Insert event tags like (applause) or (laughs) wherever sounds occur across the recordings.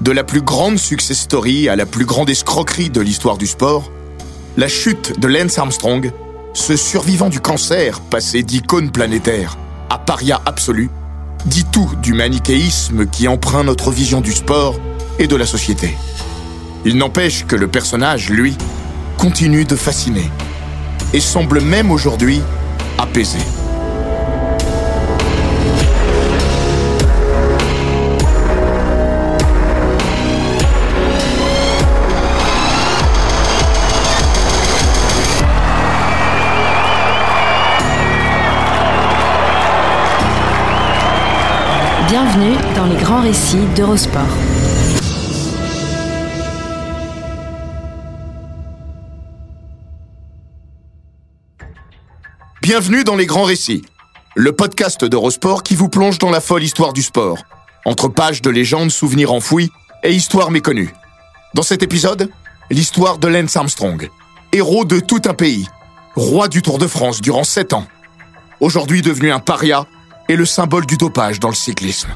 De la plus grande success story à la plus grande escroquerie de l'histoire du sport, la chute de Lance Armstrong, ce survivant du cancer passé d'icône planétaire à paria absolu, dit tout du manichéisme qui emprunte notre vision du sport et de la société. Il n'empêche que le personnage, lui, continue de fasciner et semble même aujourd'hui apaisé. Bienvenue dans les grands récits d'Eurosport. Bienvenue dans les grands récits, le podcast d'Eurosport qui vous plonge dans la folle histoire du sport, entre pages de légendes, souvenirs enfouis et histoires méconnues. Dans cet épisode, l'histoire de Lance Armstrong, héros de tout un pays, roi du Tour de France durant sept ans, aujourd'hui devenu un paria et le symbole du dopage dans le cyclisme.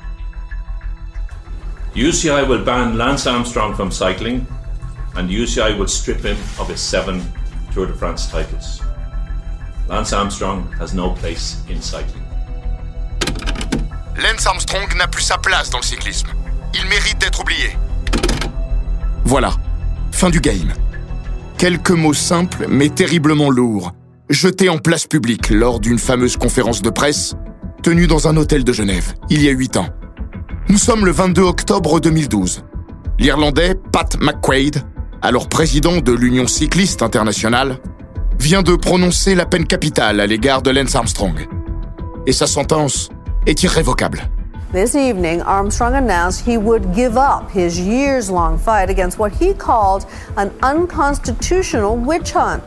UCI will ban Lance Armstrong from cycling, and UCI will strip him of his seven Tour de France titles. Lance Armstrong has no place in cycling. Lance Armstrong n'a plus sa place dans le cyclisme. Il mérite d'être oublié. Voilà, fin du game. Quelques mots simples mais terriblement lourds, jetés en place publique lors d'une fameuse conférence de presse tenue dans un hôtel de Genève, il y a huit ans. Nous sommes le 22 octobre 2012. L'Irlandais Pat McQuaid, alors président de l'Union cycliste internationale, vient de prononcer la peine capitale à l'égard de Lance Armstrong. Et sa sentence est irrévocable. This evening, Armstrong announced he would give up his years long fight against what he called an unconstitutional witch hunt.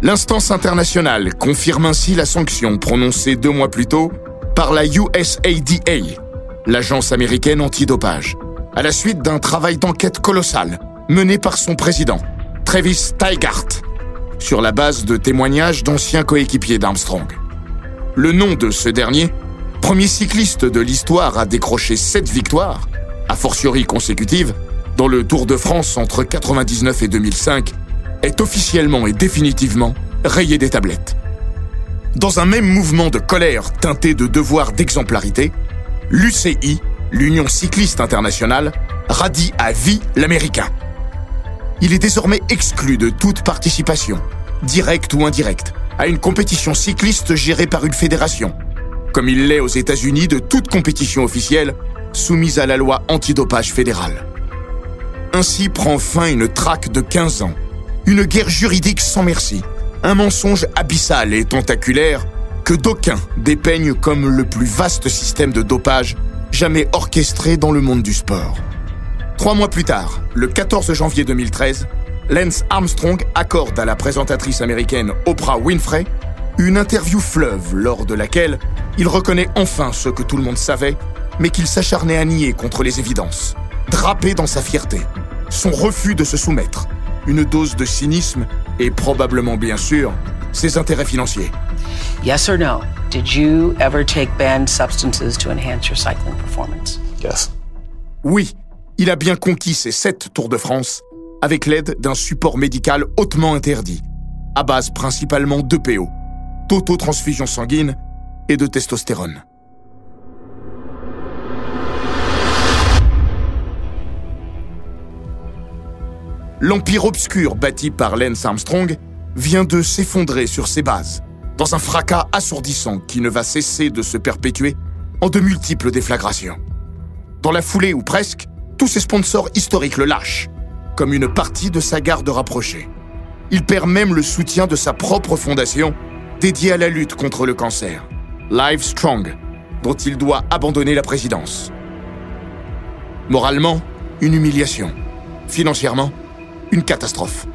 L'instance internationale confirme ainsi la sanction prononcée deux mois plus tôt par la USADA, l'agence américaine antidopage, à la suite d'un travail d'enquête colossal mené par son président, Travis Tygart, sur la base de témoignages d'anciens coéquipiers d'Armstrong. Le nom de ce dernier, premier cycliste de l'histoire à décrocher sept victoires, a fortiori consécutives, dans le Tour de France entre 1999 et 2005, est officiellement et définitivement rayé des tablettes. Dans un même mouvement de colère teinté de devoir d'exemplarité, l'UCI, l'Union cycliste internationale, radie à vie l'Américain. Il est désormais exclu de toute participation, directe ou indirecte, à une compétition cycliste gérée par une fédération, comme il l'est aux États-Unis de toute compétition officielle soumise à la loi antidopage fédérale. Ainsi prend fin une traque de 15 ans une guerre juridique sans merci, un mensonge abyssal et tentaculaire que d'aucuns dépeignent comme le plus vaste système de dopage jamais orchestré dans le monde du sport. Trois mois plus tard, le 14 janvier 2013, Lance Armstrong accorde à la présentatrice américaine Oprah Winfrey une interview fleuve lors de laquelle il reconnaît enfin ce que tout le monde savait, mais qu'il s'acharnait à nier contre les évidences. Drapé dans sa fierté, son refus de se soumettre, une dose de cynisme et probablement bien sûr ses intérêts financiers. Yes or no? Did you ever take banned substances to enhance your cycling performance? Yes. Oui, il a bien conquis ses sept Tours de France avec l'aide d'un support médical hautement interdit, à base principalement d'EPO, d'autotransfusion sanguine et de testostérone. L'empire obscur bâti par Lance Armstrong vient de s'effondrer sur ses bases, dans un fracas assourdissant qui ne va cesser de se perpétuer en de multiples déflagrations. Dans la foulée ou presque, tous ses sponsors historiques le lâchent, comme une partie de sa garde rapprochée. Il perd même le soutien de sa propre fondation dédiée à la lutte contre le cancer, Live Strong, dont il doit abandonner la présidence. Moralement, une humiliation. Financièrement, une catastrophe.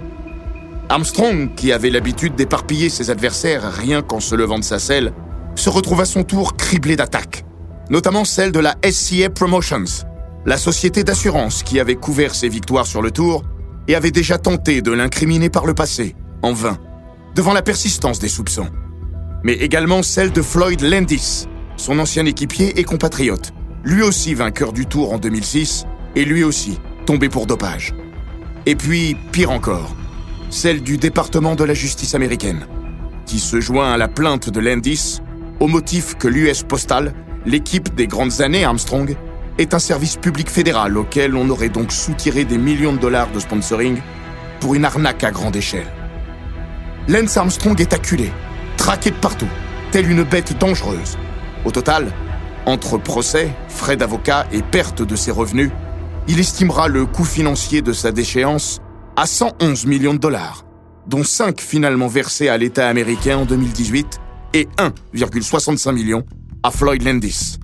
Armstrong, qui avait l'habitude d'éparpiller ses adversaires rien qu'en se levant de sa selle, se retrouve à son tour criblé d'attaques, notamment celle de la SCA Promotions, la société d'assurance qui avait couvert ses victoires sur le tour et avait déjà tenté de l'incriminer par le passé, en vain, devant la persistance des soupçons. Mais également celle de Floyd Landis, son ancien équipier et compatriote, lui aussi vainqueur du tour en 2006 et lui aussi tombé pour dopage. Et puis, pire encore, celle du département de la justice américaine, qui se joint à la plainte de Landis au motif que l'US Postal, l'équipe des grandes années Armstrong, est un service public fédéral auquel on aurait donc soutiré des millions de dollars de sponsoring pour une arnaque à grande échelle. Lance Armstrong est acculé, traqué de partout, telle une bête dangereuse. Au total, entre procès, frais d'avocat et perte de ses revenus, il estimera le coût financier de sa déchéance à 111 millions de dollars, dont 5 finalement versés à l'État américain en 2018 et 1,65 millions à Floyd Landis.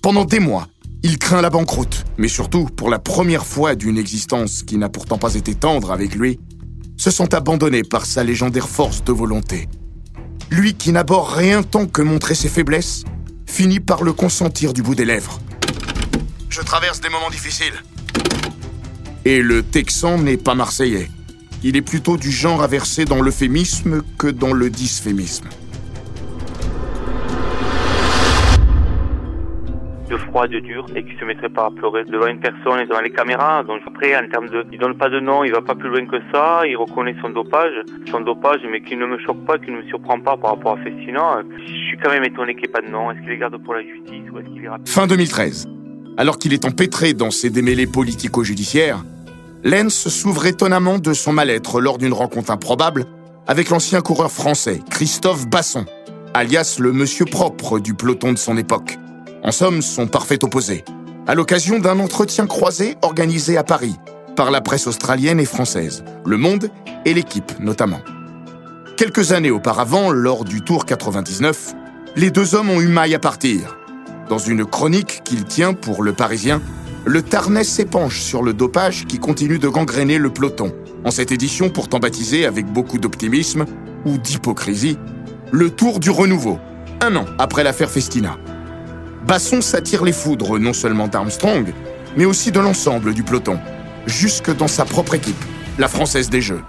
Pendant des mois, il craint la banqueroute, mais surtout, pour la première fois d'une existence qui n'a pourtant pas été tendre avec lui, se sent abandonné par sa légendaire force de volonté. Lui qui n'aborde rien tant que montrer ses faiblesses, finit par le consentir du bout des lèvres. Je traverse des moments difficiles. Et le Texan n'est pas marseillais. Il est plutôt du genre à verser dans l'euphémisme que dans le dysphémisme. de froid, de dur, et qui se mettrait pas à pleurer devant une personne et devant les caméras. Donc après, en termes de, il donne pas de nom, il va pas plus loin que ça, il reconnaît son dopage, son dopage, mais qui ne me choque pas, qui ne me surprend pas par rapport à Festina. Je suis quand même étonné qu'il n'y ait pas de nom. Est-ce qu'il les garde pour la justice ou est-ce qu'il Fin 2013. Alors qu'il est empêtré dans ses démêlés politico-judiciaires, Lens s'ouvre étonnamment de son mal-être lors d'une rencontre improbable avec l'ancien coureur français Christophe Basson, alias le monsieur propre du peloton de son époque. En somme, son parfait opposé, à l'occasion d'un entretien croisé organisé à Paris par la presse australienne et française, Le Monde et l'équipe notamment. Quelques années auparavant, lors du Tour 99, les deux hommes ont eu maille à partir. Dans une chronique qu'il tient pour Le Parisien, le Tarnet s'épanche sur le dopage qui continue de gangréner le peloton, en cette édition pourtant baptisée avec beaucoup d'optimisme ou d'hypocrisie, le Tour du Renouveau, un an après l'affaire Festina. Basson s'attire les foudres non seulement d'Armstrong, mais aussi de l'ensemble du peloton, jusque dans sa propre équipe, la Française des Jeux.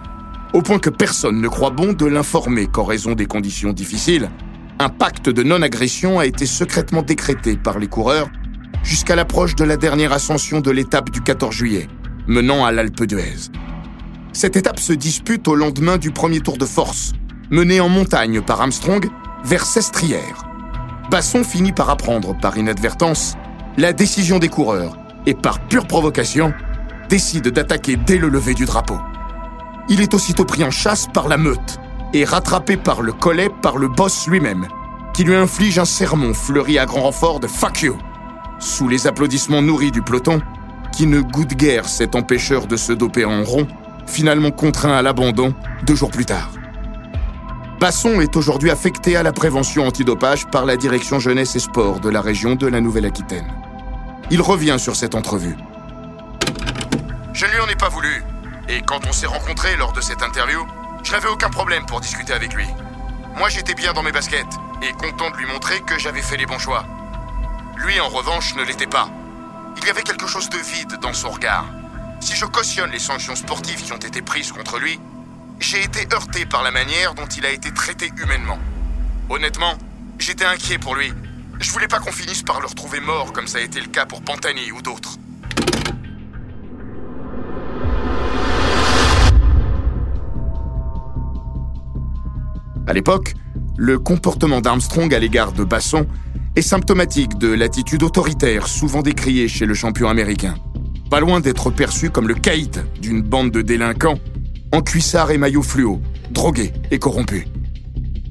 Au point que personne ne croit bon de l'informer qu'en raison des conditions difficiles, un pacte de non-agression a été secrètement décrété par les coureurs jusqu'à l'approche de la dernière ascension de l'étape du 14 juillet, menant à l'Alpe d'Huez. Cette étape se dispute au lendemain du premier tour de force, mené en montagne par Armstrong vers Sestrières. Basson finit par apprendre par inadvertance la décision des coureurs et par pure provocation décide d'attaquer dès le lever du drapeau. Il est aussitôt pris en chasse par la meute et rattrapé par le collet par le boss lui-même, qui lui inflige un sermon fleuri à grand renfort de fuck you, sous les applaudissements nourris du peloton, qui ne goûte guère cet empêcheur de se doper en rond, finalement contraint à l'abandon deux jours plus tard. Basson est aujourd'hui affecté à la prévention antidopage par la direction jeunesse et sport de la région de la Nouvelle-Aquitaine. Il revient sur cette entrevue. Je ne lui en ai pas voulu. Et quand on s'est rencontrés lors de cette interview, je n'avais aucun problème pour discuter avec lui. Moi, j'étais bien dans mes baskets et content de lui montrer que j'avais fait les bons choix. Lui, en revanche, ne l'était pas. Il y avait quelque chose de vide dans son regard. Si je cautionne les sanctions sportives qui ont été prises contre lui, j'ai été heurté par la manière dont il a été traité humainement. Honnêtement, j'étais inquiet pour lui. Je voulais pas qu'on finisse par le retrouver mort comme ça a été le cas pour Pantani ou d'autres. À l'époque, le comportement d'Armstrong à l'égard de Basson est symptomatique de l'attitude autoritaire souvent décriée chez le champion américain. Pas loin d'être perçu comme le caïd d'une bande de délinquants en cuissard et maillot fluo, drogués et corrompus.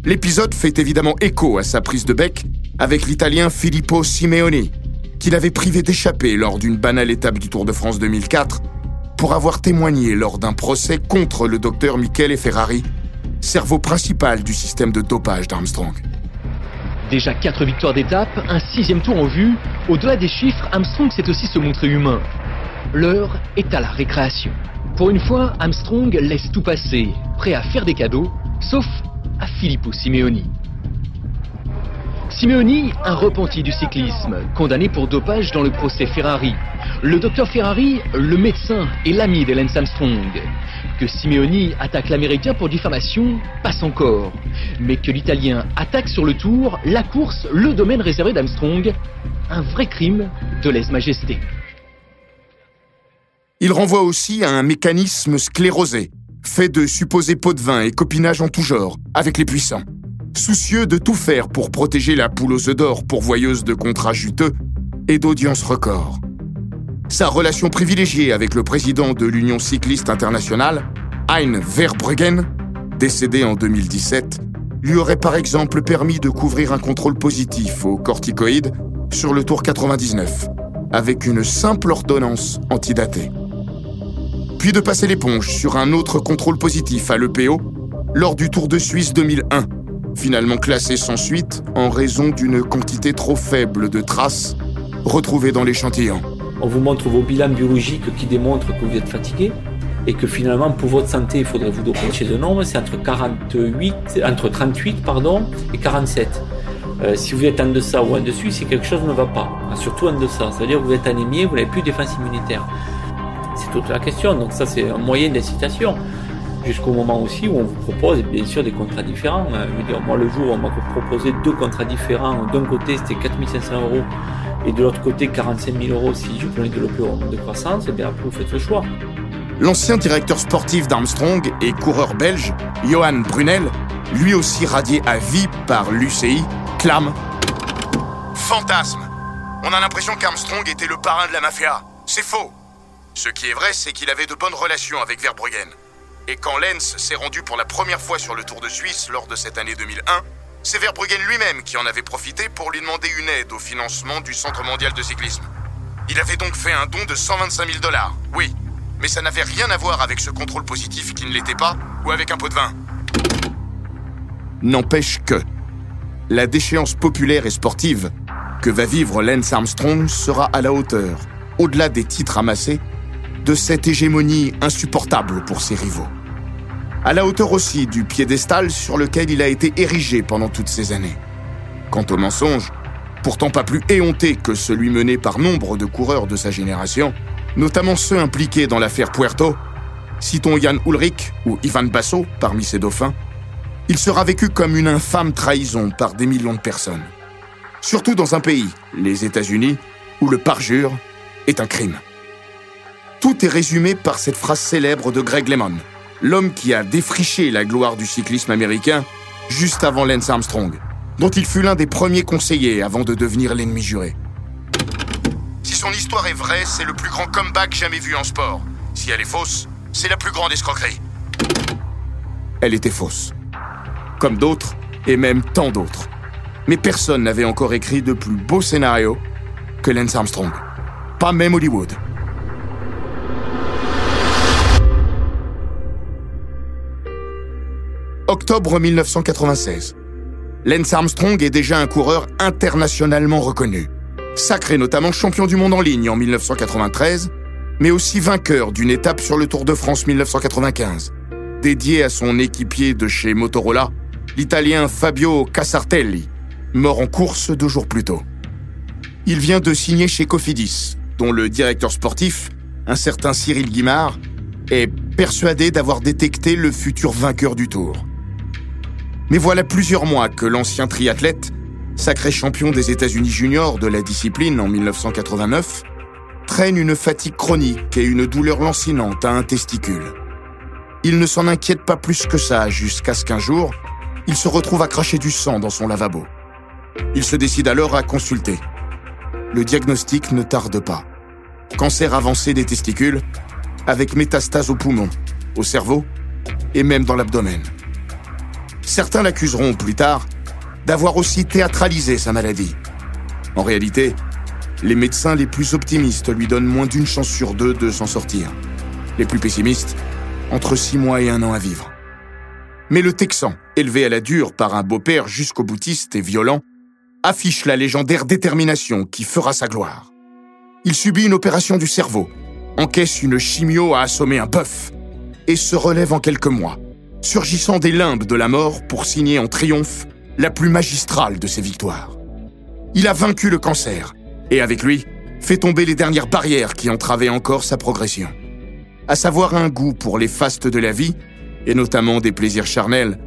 L'épisode fait évidemment écho à sa prise de bec avec l'Italien Filippo Simeoni, qu'il avait privé d'échapper lors d'une banale étape du Tour de France 2004 pour avoir témoigné lors d'un procès contre le docteur Michele Ferrari, cerveau principal du système de dopage d'Armstrong. Déjà 4 victoires d'étape, un sixième tour en vue. Au-delà des chiffres, Armstrong sait aussi se montrer humain. L'heure est à la récréation. Pour une fois, Armstrong laisse tout passer, prêt à faire des cadeaux, sauf à Filippo Simeoni. Simeoni, un repenti du cyclisme, condamné pour dopage dans le procès Ferrari. Le docteur Ferrari, le médecin et l'ami Lance Armstrong. Que Simeoni attaque l'Américain pour diffamation, passe encore. Mais que l'Italien attaque sur le tour, la course, le domaine réservé d'Armstrong, un vrai crime de lèse-majesté. Il renvoie aussi à un mécanisme sclérosé, fait de supposés pots de vin et copinage en tout genre, avec les puissants. Soucieux de tout faire pour protéger la poule aux œufs d'or pourvoyeuse de contrats juteux et d'audiences records. Sa relation privilégiée avec le président de l'Union cycliste internationale, Hein Verbruggen, décédé en 2017, lui aurait par exemple permis de couvrir un contrôle positif aux corticoïdes sur le Tour 99, avec une simple ordonnance antidatée puis de passer l'éponge sur un autre contrôle positif à l'EPO lors du Tour de Suisse 2001, finalement classé sans suite en raison d'une quantité trop faible de traces retrouvées dans l'échantillon. On vous montre vos bilans biologiques qui démontrent que vous êtes fatigué et que finalement pour votre santé il faudrait vous doper chez un homme, c'est entre 48, entre 38 pardon, et 47. Euh, si vous êtes en deçà ou en dessus, c'est quelque chose ne va pas. Surtout en deçà, c'est-à-dire que vous êtes anémié, vous n'avez plus de défense immunitaire. C'est toute la question. Donc ça, c'est un moyen d'incitation. Jusqu'au moment aussi où on vous propose, bien sûr, des contrats différents. Euh, je veux dire, moi, le jour on m'a proposé deux contrats différents, d'un côté, c'était 4500 euros, et de l'autre côté, 45 000 euros si je prenais de l'opération de croissance, et eh bien vous faites le choix. L'ancien directeur sportif d'Armstrong et coureur belge, Johan Brunel, lui aussi radié à vie par l'UCI, clame Fantasme On a l'impression qu'Armstrong était le parrain de la mafia. C'est faux ce qui est vrai, c'est qu'il avait de bonnes relations avec Verbruggen. Et quand Lenz s'est rendu pour la première fois sur le Tour de Suisse lors de cette année 2001, c'est Verbruggen lui-même qui en avait profité pour lui demander une aide au financement du Centre mondial de cyclisme. Il avait donc fait un don de 125 000 dollars, oui, mais ça n'avait rien à voir avec ce contrôle positif qui ne l'était pas, ou avec un pot de vin. N'empêche que la déchéance populaire et sportive que va vivre Lance Armstrong sera à la hauteur, au-delà des titres amassés, de cette hégémonie insupportable pour ses rivaux. À la hauteur aussi du piédestal sur lequel il a été érigé pendant toutes ces années. Quant au mensonge, pourtant pas plus éhonté que celui mené par nombre de coureurs de sa génération, notamment ceux impliqués dans l'affaire Puerto, citons Jan Ulrich ou Ivan Basso parmi ses dauphins, il sera vécu comme une infâme trahison par des millions de personnes. Surtout dans un pays, les États-Unis, où le parjure est un crime. Tout est résumé par cette phrase célèbre de Greg Lemon, l'homme qui a défriché la gloire du cyclisme américain juste avant Lance Armstrong, dont il fut l'un des premiers conseillers avant de devenir l'ennemi juré. Si son histoire est vraie, c'est le plus grand comeback jamais vu en sport. Si elle est fausse, c'est la plus grande escroquerie. Elle était fausse. Comme d'autres, et même tant d'autres. Mais personne n'avait encore écrit de plus beau scénario que Lance Armstrong. Pas même Hollywood. Octobre 1996. Lance Armstrong est déjà un coureur internationalement reconnu. Sacré notamment champion du monde en ligne en 1993, mais aussi vainqueur d'une étape sur le Tour de France 1995, dédié à son équipier de chez Motorola, l'Italien Fabio Casartelli, mort en course deux jours plus tôt. Il vient de signer chez Cofidis, dont le directeur sportif, un certain Cyril Guimard, est persuadé d'avoir détecté le futur vainqueur du Tour. Mais voilà plusieurs mois que l'ancien triathlète, sacré champion des États-Unis juniors de la discipline en 1989, traîne une fatigue chronique et une douleur lancinante à un testicule. Il ne s'en inquiète pas plus que ça jusqu'à ce qu'un jour, il se retrouve à cracher du sang dans son lavabo. Il se décide alors à consulter. Le diagnostic ne tarde pas. Cancer avancé des testicules, avec métastase au poumon, au cerveau et même dans l'abdomen. Certains l'accuseront plus tard d'avoir aussi théâtralisé sa maladie. En réalité, les médecins les plus optimistes lui donnent moins d'une chance sur deux de s'en sortir. Les plus pessimistes, entre six mois et un an à vivre. Mais le Texan, élevé à la dure par un beau-père jusqu'au boutiste et violent, affiche la légendaire détermination qui fera sa gloire. Il subit une opération du cerveau, encaisse une chimio à assommer un bœuf et se relève en quelques mois, surgissant des limbes de la mort pour signer en triomphe la plus magistrale de ses victoires. Il a vaincu le cancer et avec lui, fait tomber les dernières barrières qui entravaient encore sa progression. À savoir un goût pour les fastes de la vie, et notamment des plaisirs charnels,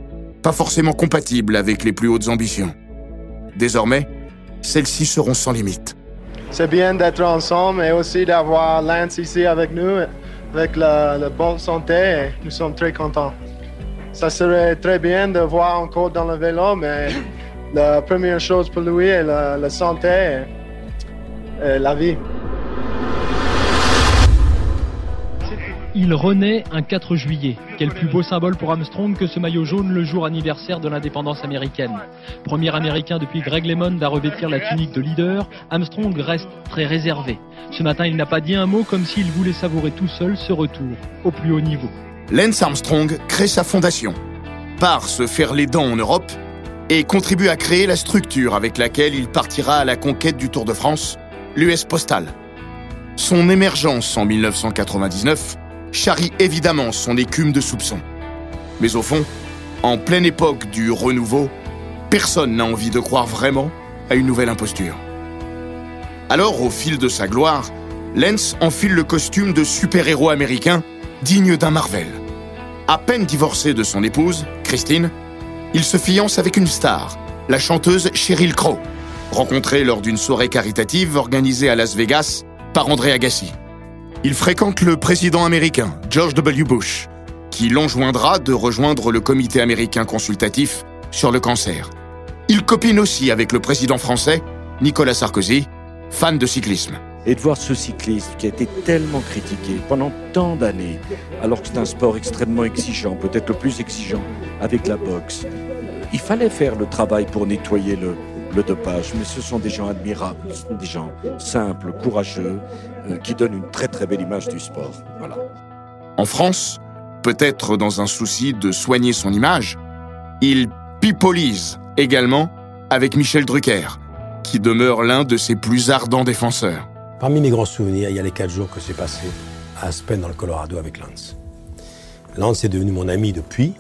pas forcément compatibles avec les plus hautes ambitions. Désormais, celles-ci seront sans limite. C'est bien d'être ensemble et aussi d'avoir Lance ici avec nous, avec la, bonne santé. nous sommes très contents. Ça serait très bien de voir encore dans le vélo, mais (coughs) la première chose pour lui est la, santé et la vie. Il renaît un 4 juillet. Quel plus beau symbole pour Armstrong que ce maillot jaune le jour anniversaire de l'indépendance américaine. Premier américain depuis Greg Lemon à revêtir la tunique de leader, Armstrong reste très réservé. Ce matin, il n'a pas dit un mot comme s'il voulait savourer tout seul ce retour au plus haut niveau. Lance Armstrong crée sa fondation, part se faire les dents en Europe et contribue à créer la structure avec laquelle il partira à la conquête du Tour de France, l'US Postal. Son émergence en 1999 charrie évidemment son écume de soupçons. Mais au fond, en pleine époque du renouveau, personne n'a envie de croire vraiment à une nouvelle imposture. Alors, au fil de sa gloire, Lance enfile le costume de super-héros américain digne d'un Marvel. À peine divorcé de son épouse, Christine, il se fiance avec une star, la chanteuse Cheryl Crow, rencontrée lors d'une soirée caritative organisée à Las Vegas par André Agassi. Il fréquente le président américain, George W. Bush, qui l'enjoindra de rejoindre le comité américain consultatif sur le cancer. Il copine aussi avec le président français, Nicolas Sarkozy, fan de cyclisme. Et de voir ce cycliste qui a été tellement critiqué pendant tant d'années, alors que c'est un sport extrêmement exigeant, peut-être le plus exigeant avec la boxe. Il fallait faire le travail pour nettoyer le, dopage, mais ce sont des gens admirables, des gens simples, courageux, euh, qui donnent une très très belle image du sport. Voilà. En France, peut-être dans un souci de soigner son image, il pipolise également avec Michel Drucker, qui demeure l'un de ses plus ardents défenseurs. Parmi mes grands souvenirs, il y a les quatre jours que j'ai passés à Aspen dans le Colorado avec Lance. Lance est devenu mon ami depuis.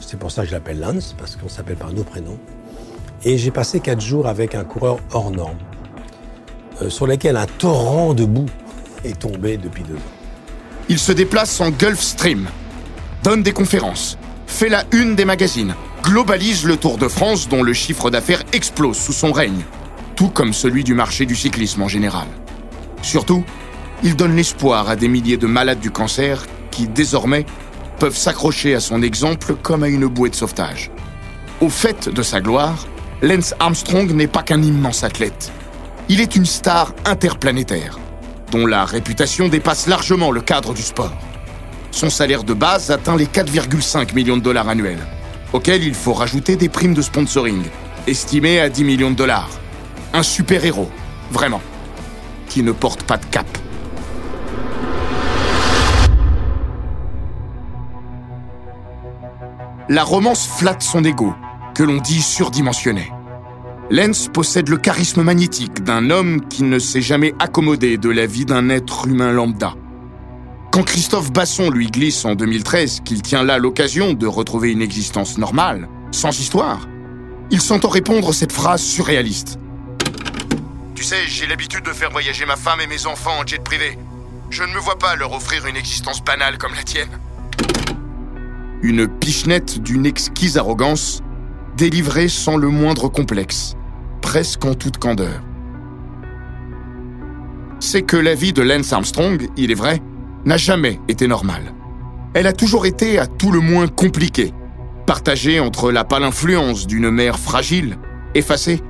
C'est pour ça que je l'appelle Lance, parce qu'on s'appelle par nos prénoms. Et j'ai passé quatre jours avec un coureur hors norme, euh, sur lequel un torrent de boue (laughs) est tombé depuis deux ans. Il se déplace en Gulf Stream, donne des conférences, fait la une des magazines, globalise le Tour de France dont le chiffre d'affaires explose sous son règne, tout comme celui du marché du cyclisme en général. Surtout, il donne l'espoir à des milliers de malades du cancer qui, désormais, peuvent s'accrocher à son exemple comme à une bouée de sauvetage. Au fait de sa gloire, Lance Armstrong n'est pas qu'un immense athlète. Il est une star interplanétaire, dont la réputation dépasse largement le cadre du sport. Son salaire de base atteint les 4,5 millions de dollars annuels, auxquels il faut rajouter des primes de sponsoring, estimées à 10 millions de dollars. Un super-héros, vraiment, qui ne porte pas de cap. La romance flatte son ego que l'on dit surdimensionné. Lenz possède le charisme magnétique d'un homme qui ne s'est jamais accommodé de la vie d'un être humain lambda. Quand Christophe Basson lui glisse en 2013 qu'il tient là l'occasion de retrouver une existence normale, sans histoire, il s'entend répondre cette phrase surréaliste. Tu sais, j'ai l'habitude de faire voyager ma femme et mes enfants en jet privé. Je ne me vois pas leur offrir une existence banale comme la tienne. Une pichenette d'une exquise arrogance délivré sans le moindre complexe, presque en toute candeur. C'est que la vie de Lance Armstrong, il est vrai, n'a jamais été normale. Elle a toujours été à tout le moins compliquée, partagée entre la pâle influence d'une mère fragile, effacée,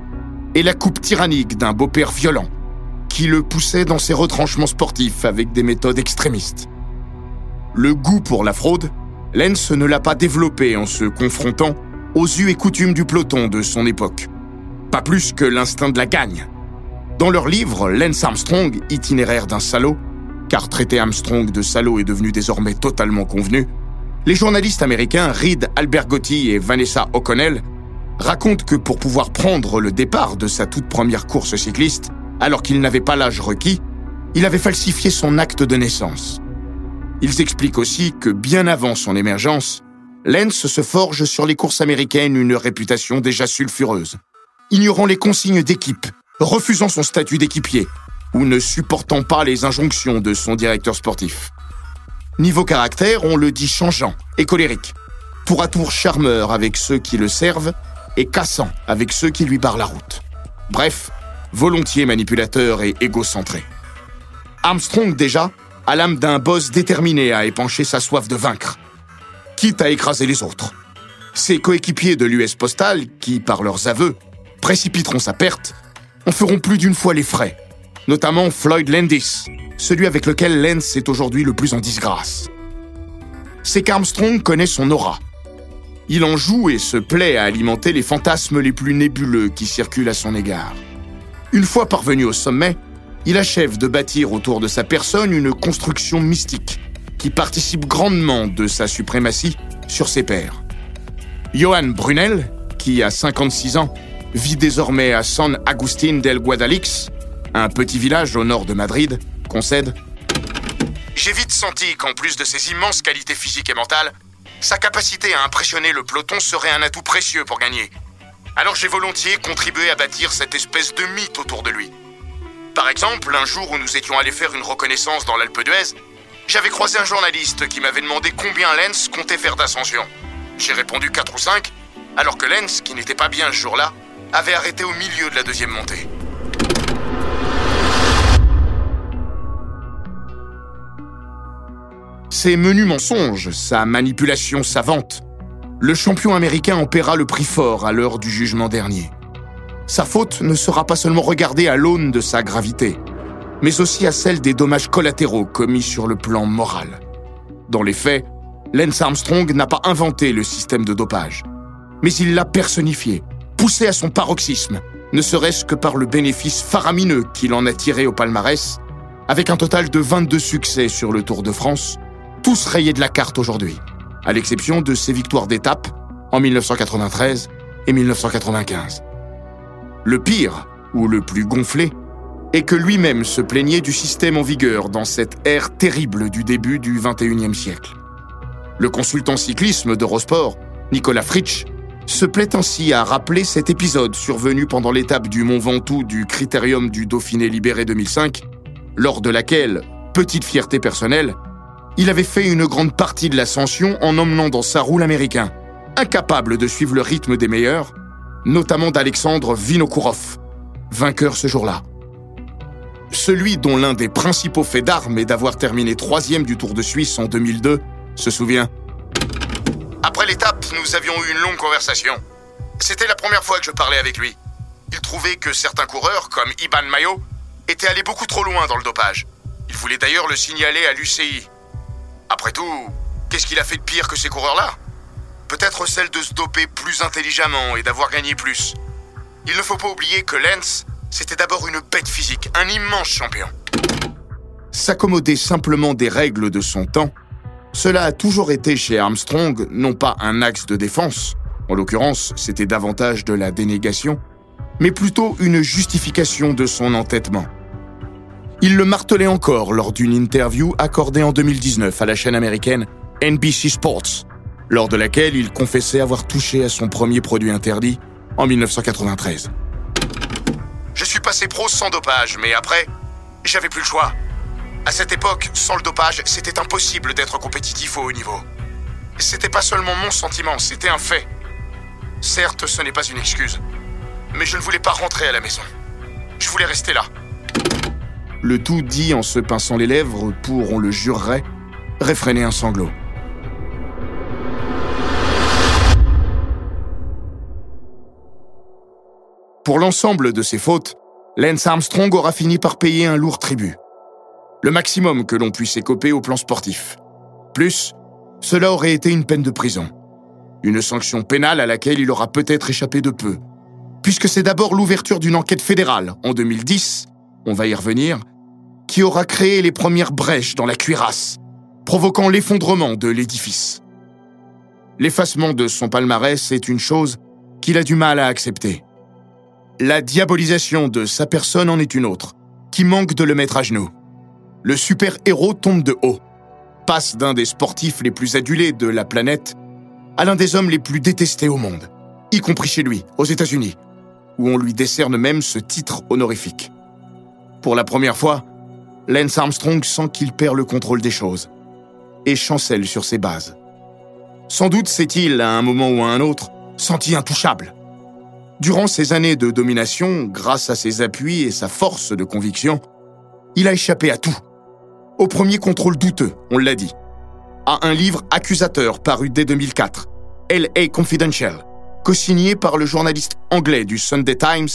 et la coupe tyrannique d'un beau-père violent, qui le poussait dans ses retranchements sportifs avec des méthodes extrémistes. Le goût pour la fraude, Lance ne l'a pas développé en se confrontant aux us et coutumes du peloton de son époque. Pas plus que l'instinct de la gagne. Dans leur livre Lance Armstrong, itinéraire d'un salaud, car traiter Armstrong de salaud est devenu désormais totalement convenu, les journalistes américains Reed Albergotti et Vanessa O'Connell raconte que pour pouvoir prendre le départ de sa toute première course cycliste, alors qu'il n'avait pas l'âge requis, il avait falsifié son acte de naissance. Ils expliquent aussi que bien avant son émergence, Lens se forge sur les courses américaines une réputation déjà sulfureuse, ignorant les consignes d'équipe, refusant son statut d'équipier ou ne supportant pas les injonctions de son directeur sportif. Niveau caractère, on le dit changeant et colérique, tour à tour charmeur avec ceux qui le servent et cassant avec ceux qui lui barrent la route. Bref, volontiers manipulateur et égocentré. Armstrong, déjà, a l'âme d'un boss déterminé à épancher sa soif de vaincre, quitte à écraser les autres. Ses coéquipiers de l'US Postal, qui, par leurs aveux, précipiteront sa perte, en feront plus d'une fois les frais, notamment Floyd Landis, celui avec lequel Lance est aujourd'hui le plus en disgrâce. C'est qu'Armstrong connaît son aura. Il en joue et se plaît à alimenter les fantasmes les plus nébuleux qui circulent à son égard. Une fois parvenu au sommet, il achève de bâtir autour de sa personne une construction mystique qui participe grandement de sa suprématie sur ses pairs. Johann Brunel, qui a 56 ans, vit désormais à San Agustín del Guadalix, un petit village au nord de Madrid, concède J'ai vite senti qu'en plus de ses immenses qualités physiques et mentales, sa capacité à impressionner le peloton serait un atout précieux pour gagner. Alors j'ai volontiers contribué à bâtir cette espèce de mythe autour de lui. Par exemple, un jour où nous étions allés faire une reconnaissance dans l'Alpe d'Huez, j'avais croisé un journaliste qui m'avait demandé combien Lenz comptait faire d'ascension. J'ai répondu 4 ou 5, alors que Lenz, qui n'était pas bien ce jour-là, avait arrêté au milieu de la deuxième montée. Ses menus mensonges, sa manipulation savante, le champion américain en paiera le prix fort à l'heure du jugement dernier. Sa faute ne sera pas seulement regardée à l'aune de sa gravité, mais aussi à celle des dommages collatéraux commis sur le plan moral. Dans les faits, Lance Armstrong n'a pas inventé le système de dopage, mais il l'a personnifié, poussé à son paroxysme, ne serait-ce que par le bénéfice faramineux qu'il en a tiré au palmarès, avec un total de 22 succès sur le Tour de France, tous rayés de la carte aujourd'hui, à l'exception de ses victoires d'étape en 1993 et 1995. Le pire, ou le plus gonflé, est que lui-même se plaignait du système en vigueur dans cette ère terrible du début du XXIe siècle. Le consultant cyclisme d'Eurosport, Nicolas Fritsch, se plaît ainsi à rappeler cet épisode survenu pendant l'étape du Mont Ventoux du Critérium du Dauphiné libéré 2005, lors de laquelle, petite fierté personnelle, il avait fait une grande partie de l'ascension en emmenant dans sa roue l'américain, incapable de suivre le rythme des meilleurs, notamment d'Alexandre Vinokourov, vainqueur ce jour-là. Celui dont l'un des principaux faits d'armes est d'avoir terminé troisième du Tour de Suisse en 2002 se souvient. Après l'étape, nous avions eu une longue conversation. C'était la première fois que je parlais avec lui. Il trouvait que certains coureurs, comme Iban Mayo, étaient allés beaucoup trop loin dans le dopage. Il voulait d'ailleurs le signaler à l'UCI, après tout, qu'est-ce qu'il a fait de pire que ces coureurs-là? Peut-être celle de se doper plus intelligemment et d'avoir gagné plus. Il ne faut pas oublier que Lance, c'était d'abord une bête physique, un immense champion. S'accommoder simplement des règles de son temps, cela a toujours été chez Armstrong non pas un axe de défense, en l'occurrence c'était davantage de la dénégation, mais plutôt une justification de son entêtement. Il le martelait encore lors d'une interview accordée en 2019 à la chaîne américaine NBC Sports, lors de laquelle il confessait avoir touché à son premier produit interdit en 1993. Je suis passé pro sans dopage, mais après, j'avais plus le choix. À cette époque, sans le dopage, c'était impossible d'être compétitif au haut niveau. C'était pas seulement mon sentiment, c'était un fait. Certes, ce n'est pas une excuse, mais je ne voulais pas rentrer à la maison. Je voulais rester là, le tout dit en se pinçant les lèvres pour, on le jurerait, réfréner un sanglot. Pour l'ensemble de ses fautes, Lance Armstrong aura fini par payer un lourd tribut. Le maximum que l'on puisse écoper au plan sportif. Plus, cela aurait été une peine de prison. Une sanction pénale à laquelle il aura peut-être échappé de peu. Puisque c'est d'abord l'ouverture d'une enquête fédérale en 2010 on va y revenir, qui aura créé les premières brèches dans la cuirasse, provoquant l'effondrement de l'édifice. L'effacement de son palmarès est une chose, qu'il a du mal à accepter. La diabolisation de sa personne en est une autre, qui manque de le mettre à genoux. Le super-héros tombe de haut, passe d'un des sportifs les plus adulés de la planète à l'un des hommes les plus détestés au monde, y compris chez lui, aux États-Unis, où on lui décerne même ce titre honorifique. Pour la première fois, Lance Armstrong sent qu'il perd le contrôle des choses et chancelle sur ses bases. Sans doute s'est-il, à un moment ou à un autre, senti intouchable. Durant ces années de domination, grâce à ses appuis et sa force de conviction, il a échappé à tout. Au premier contrôle douteux, on l'a dit. À un livre accusateur paru dès 2004, L.A. Confidential, co-signé par le journaliste anglais du Sunday Times,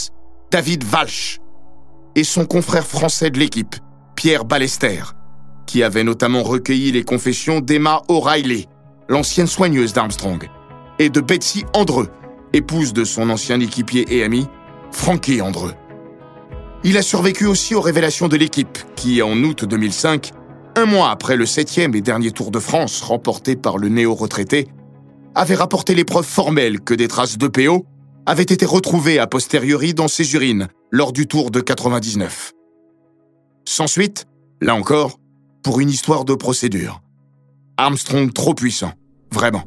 David Walsh, et son confrère français de l'équipe, Pierre Ballester, qui avait notamment recueilli les confessions d'Emma O'Reilly, l'ancienne soigneuse d'Armstrong, et de Betsy Andreux, épouse de son ancien équipier et ami, Frankie Andreux. Il a survécu aussi aux révélations de l'équipe, qui, en août 2005, un mois après le septième et dernier Tour de France remporté par le néo-retraité, avait rapporté les preuves formelles que des traces d'EPO avaient été retrouvées a posteriori dans ses urines lors du Tour de 99. Sans suite, là encore, pour une histoire de procédure. Armstrong trop puissant, vraiment.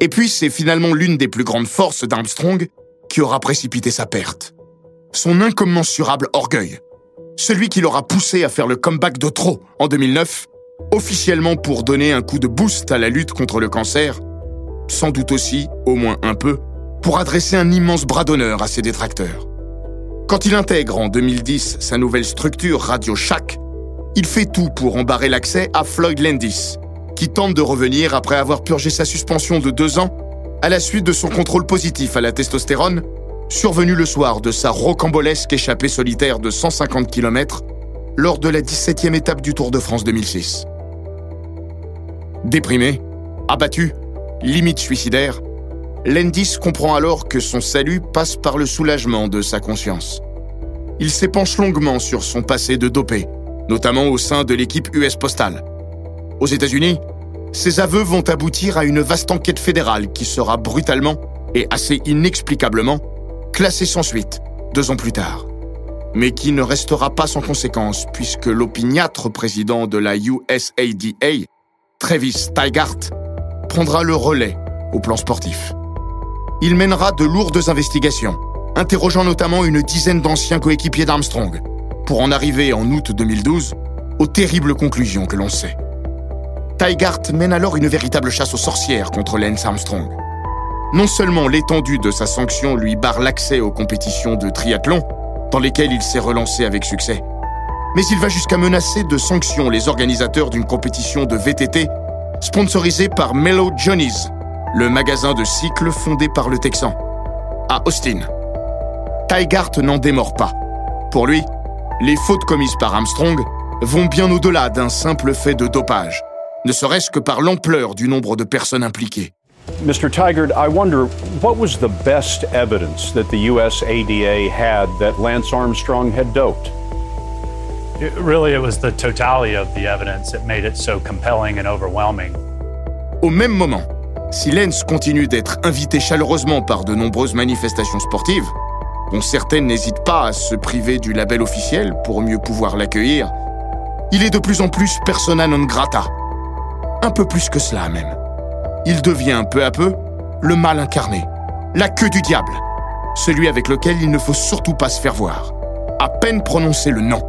Et puis c'est finalement l'une des plus grandes forces d'Armstrong qui aura précipité sa perte. Son incommensurable orgueil. Celui qui l'aura poussé à faire le comeback de trop en 2009, officiellement pour donner un coup de boost à la lutte contre le cancer, sans doute aussi, au moins un peu, pour adresser un immense bras d'honneur à ses détracteurs. Quand il intègre en 2010 sa nouvelle structure Radio Shack, il fait tout pour embarrer l'accès à Floyd Landis, qui tente de revenir après avoir purgé sa suspension de deux ans à la suite de son contrôle positif à la testostérone, survenu le soir de sa rocambolesque échappée solitaire de 150 km lors de la 17e étape du Tour de France 2006. Déprimé, abattu, limite suicidaire, Landis comprend alors que son salut passe par le soulagement de sa conscience. Il s'épanche longuement sur son passé de dopé, notamment au sein de l'équipe US Postal. Aux États-Unis, ses aveux vont aboutir à une vaste enquête fédérale qui sera brutalement et assez inexplicablement classée sans suite deux ans plus tard. Mais qui ne restera pas sans conséquence puisque l'opiniâtre président de la USADA, Travis Tigart, prendra le relais au plan sportif. Il mènera de lourdes investigations, interrogeant notamment une dizaine d'anciens coéquipiers d'Armstrong, pour en arriver en août 2012 aux terribles conclusions que l'on sait. Tigart mène alors une véritable chasse aux sorcières contre Lance Armstrong. Non seulement l'étendue de sa sanction lui barre l'accès aux compétitions de triathlon, dans lesquelles il s'est relancé avec succès, mais il va jusqu'à menacer de sanctions les organisateurs d'une compétition de VTT sponsorisée par Mellow Johnny's, le magasin de cycles fondé par le Texan, à Austin. Tigart n'en démord pas. Pour lui, les fautes commises par Armstrong vont bien au-delà d'un simple fait de dopage ne serait-ce que par l'ampleur du nombre de personnes impliquées. Mr. Tigard, I wonder what was the best evidence that the USADA had that Lance Armstrong had doped? It, really, it was the totality of the evidence that made it so compelling and overwhelming. Au même moment, si Lance continue d'être invité chaleureusement par de nombreuses manifestations sportives, dont certaines n'hésitent pas à se priver du label officiel pour mieux pouvoir l'accueillir, il est de plus en plus persona non grata un peu plus que cela même. Il devient peu à peu le mal incarné, la queue du diable, celui avec lequel il ne faut surtout pas se faire voir. À peine prononcer le nom.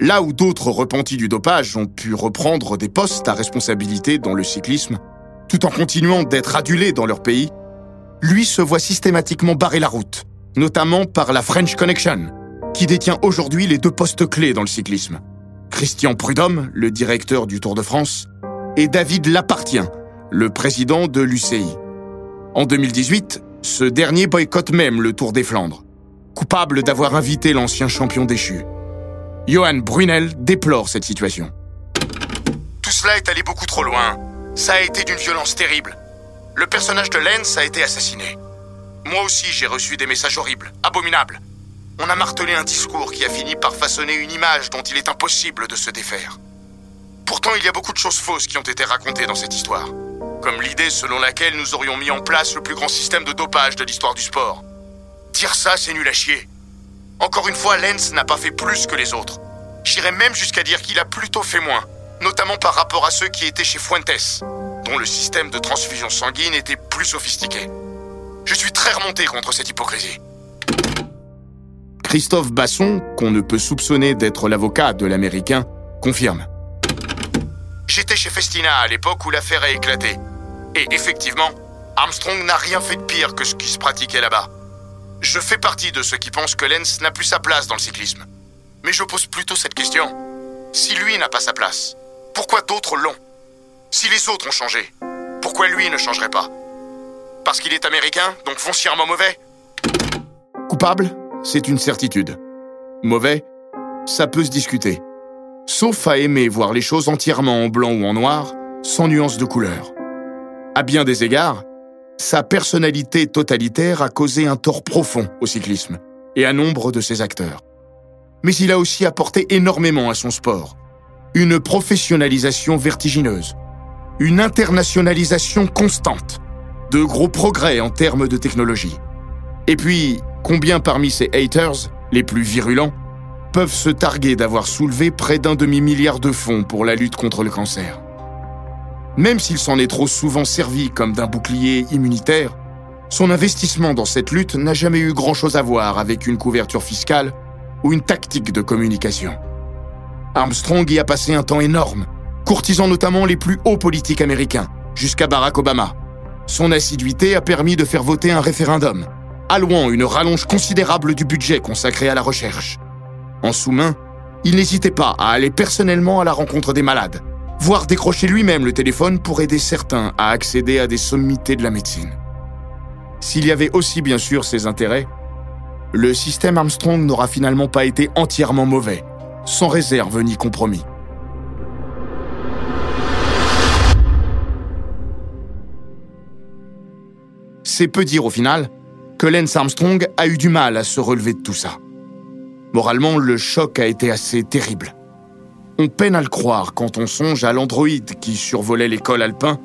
Là où d'autres repentis du dopage ont pu reprendre des postes à responsabilité dans le cyclisme, tout en continuant d'être adulés dans leur pays, lui se voit systématiquement barrer la route, notamment par la French Connection, qui détient aujourd'hui les deux postes clés dans le cyclisme. Christian Prudhomme, le directeur du Tour de France, et David Lapartien, le président de l'UCI. En 2018, ce dernier boycotte même le Tour des Flandres, coupable d'avoir invité l'ancien champion déchu. Johan Brunel déplore cette situation. Tout cela est allé beaucoup trop loin. Ça a été d'une violence terrible. Le personnage de Lens a été assassiné. Moi aussi, j'ai reçu des messages horribles, abominables. On a martelé un discours qui a fini par façonner une image dont il est impossible de se défaire. Pourtant, il y a beaucoup de choses fausses qui ont été racontées dans cette histoire, comme l'idée selon laquelle nous aurions mis en place le plus grand système de dopage de l'histoire du sport. Dire ça, c'est nul à chier. Encore une fois, Lenz n'a pas fait plus que les autres. J'irais même jusqu'à dire qu'il a plutôt fait moins, notamment par rapport à ceux qui étaient chez Fuentes, dont le système de transfusion sanguine était plus sophistiqué. Je suis très remonté contre cette hypocrisie. Christophe Basson, qu'on ne peut soupçonner d'être l'avocat de l'Américain, confirme. J'étais chez Festina à l'époque où l'affaire a éclaté. Et effectivement, Armstrong n'a rien fait de pire que ce qui se pratiquait là-bas. Je fais partie de ceux qui pensent que Lenz n'a plus sa place dans le cyclisme. Mais je pose plutôt cette question. Si lui n'a pas sa place, pourquoi d'autres l'ont? Si les autres ont changé, pourquoi lui ne changerait pas? Parce qu'il est américain, donc foncièrement mauvais? Coupable, c'est une certitude. Mauvais, ça peut se discuter. Sauf à aimer voir les choses entièrement en blanc ou en noir, sans nuance de couleur. À bien des égards, sa personnalité totalitaire a causé un tort profond au cyclisme et à nombre de ses acteurs. Mais il a aussi apporté énormément à son sport. Une professionnalisation vertigineuse, une internationalisation constante, de gros progrès en termes de technologie. Et puis, combien parmi ces haters, les plus virulents, peuvent se targuer d'avoir soulevé près d'un demi-milliard de fonds pour la lutte contre le cancer même s'il s'en est trop souvent servi comme d'un bouclier immunitaire, son investissement dans cette lutte n'a jamais eu grand-chose à voir avec une couverture fiscale ou une tactique de communication. Armstrong y a passé un temps énorme, courtisant notamment les plus hauts politiques américains, jusqu'à Barack Obama. Son assiduité a permis de faire voter un référendum, allouant une rallonge considérable du budget consacré à la recherche. En sous-main, il n'hésitait pas à aller personnellement à la rencontre des malades, voire décrocher lui-même le téléphone pour aider certains à accéder à des sommités de la médecine. S'il y avait aussi bien sûr ses intérêts, le système Armstrong n'aura finalement pas été entièrement mauvais, sans réserve ni compromis. C'est peu dire au final que Lance Armstrong a eu du mal à se relever de tout ça. Moralement, le choc a été assez terrible. On peine à le croire quand on songe à l'androïde qui survolait l'école alpin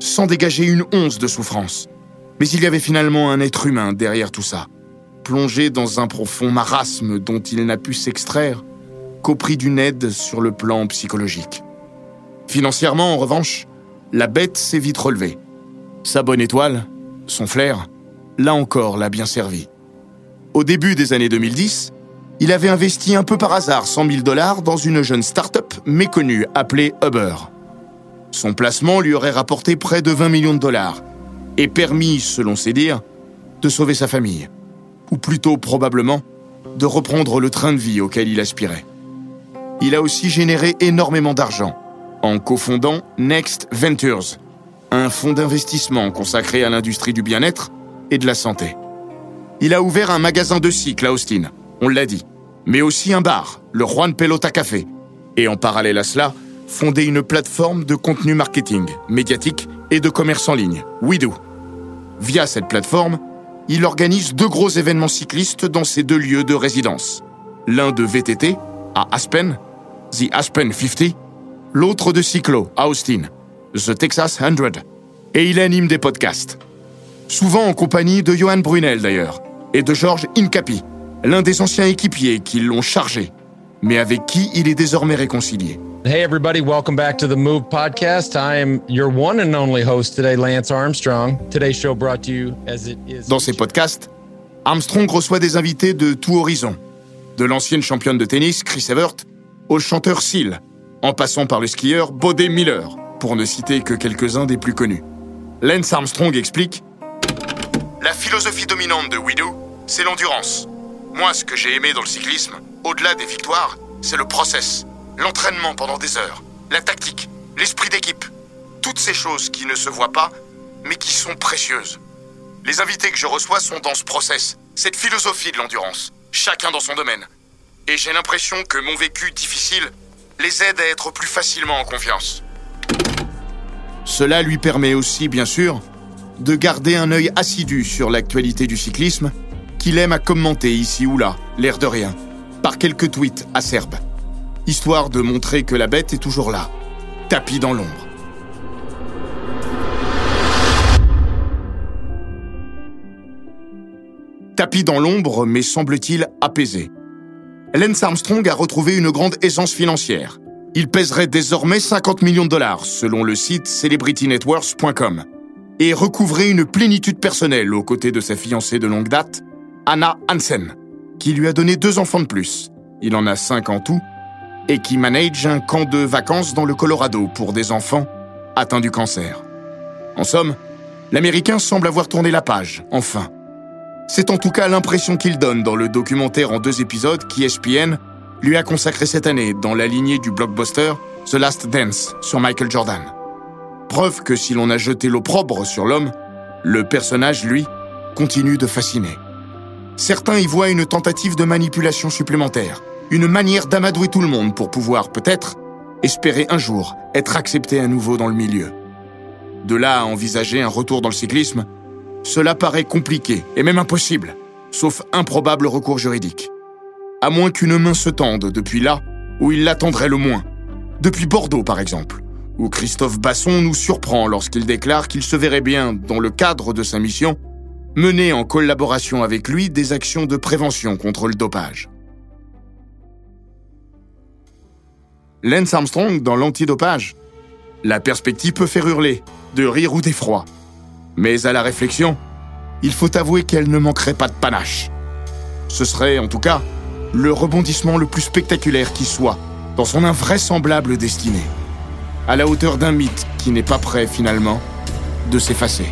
sans dégager une once de souffrance. Mais il y avait finalement un être humain derrière tout ça, plongé dans un profond marasme dont il n'a pu s'extraire qu'au prix d'une aide sur le plan psychologique. Financièrement, en revanche, la bête s'est vite relevée. Sa bonne étoile, son flair, là encore l'a bien servi. Au début des années 2010, il avait investi un peu par hasard 100 000 dollars dans une jeune start-up méconnue appelée Uber. Son placement lui aurait rapporté près de 20 millions de dollars et permis, selon ses dires, de sauver sa famille, ou plutôt probablement de reprendre le train de vie auquel il aspirait. Il a aussi généré énormément d'argent en cofondant Next Ventures, un fonds d'investissement consacré à l'industrie du bien-être et de la santé. Il a ouvert un magasin de cycle à Austin, on l'a dit, mais aussi un bar, le Juan Pelota Café, et en parallèle à cela, fondé une plateforme de contenu marketing, médiatique et de commerce en ligne, WeDo. Via cette plateforme, il organise deux gros événements cyclistes dans ses deux lieux de résidence. L'un de VTT, à Aspen, The Aspen 50, l'autre de cyclo, à Austin, The Texas 100. Et il anime des podcasts. Souvent en compagnie de Johan Brunel d'ailleurs, et de Georges Incapi, l'un des anciens équipiers qui l'ont chargé, mais avec qui il est désormais réconcilié. Hey everybody, welcome back to the Move podcast. I am your one and only host today, Lance Armstrong. Today's show brought to you as it is. Dans ses podcasts, Armstrong reçoit des invités de tout horizon, de l'ancienne championne de tennis Chris Evert au chanteur Seal, en passant par le skieur Bodé Miller, pour ne citer que quelques-uns des plus connus. Lance Armstrong explique La philosophie dominante de Widow, c'est l'endurance. Moi, ce que j'ai aimé dans le cyclisme, au-delà des victoires, c'est le process, l'entraînement pendant des heures, la tactique, l'esprit d'équipe. Toutes ces choses qui ne se voient pas, mais qui sont précieuses. Les invités que je reçois sont dans ce process, cette philosophie de l'endurance, chacun dans son domaine. Et j'ai l'impression que mon vécu difficile les aide à être plus facilement en confiance. Cela lui permet aussi, bien sûr, de garder un œil assidu sur l'actualité du cyclisme qu'il aime à commenter ici ou là, l'air de rien, par quelques tweets acerbes, histoire de montrer que la bête est toujours là, tapis dans l'ombre. Tapis dans l'ombre, mais semble-t-il apaisé. Lance Armstrong a retrouvé une grande aisance financière. Il pèserait désormais 50 millions de dollars, selon le site celebritynetworks.com, et recouvrait une plénitude personnelle aux côtés de sa fiancée de longue date, Anna Hansen, qui lui a donné deux enfants de plus. Il en a cinq en tout, et qui manage un camp de vacances dans le Colorado pour des enfants atteints du cancer. En somme, l'Américain semble avoir tourné la page, enfin. C'est en tout cas l'impression qu'il donne dans le documentaire en deux épisodes qu'ESPN lui a consacré cette année dans la lignée du blockbuster The Last Dance sur Michael Jordan. Preuve que si l'on a jeté l'opprobre sur l'homme, le personnage, lui, continue de fasciner. Certains y voient une tentative de manipulation supplémentaire, une manière d'amadouer tout le monde pour pouvoir, peut-être, espérer un jour être accepté à nouveau dans le milieu. De là à envisager un retour dans le cyclisme, cela paraît compliqué et même impossible, sauf improbable recours juridique à moins qu'une main se tende depuis là où il l'attendrait le moins. Depuis Bordeaux, par exemple, où Christophe Basson nous surprend lorsqu'il déclare qu'il se verrait bien, dans le cadre de sa mission, mener en collaboration avec lui des actions de prévention contre le dopage. Lance Armstrong dans l'antidopage. La perspective peut faire hurler, de rire ou d'effroi. Mais à la réflexion, il faut avouer qu'elle ne manquerait pas de panache. Ce serait, en tout cas, le rebondissement le plus spectaculaire qui soit dans son invraisemblable destinée, à la hauteur d'un mythe qui n'est pas prêt finalement de s'effacer.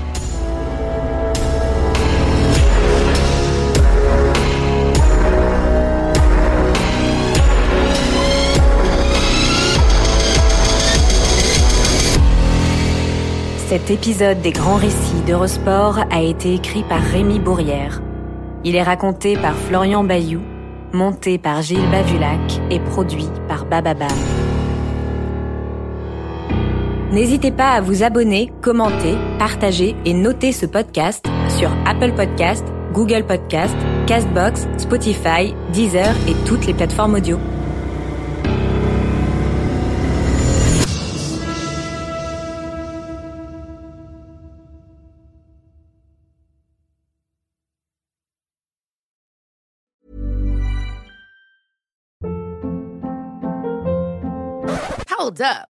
Cet épisode des grands récits d'Eurosport a été écrit par Rémi Bourrière. Il est raconté par Florian Bayou monté par Gilles Bavulac et produit par Bababam. N'hésitez pas à vous abonner, commenter, partager et noter ce podcast sur Apple Podcast, Google Podcast, Castbox, Spotify, Deezer et toutes les plateformes audio. Hold up.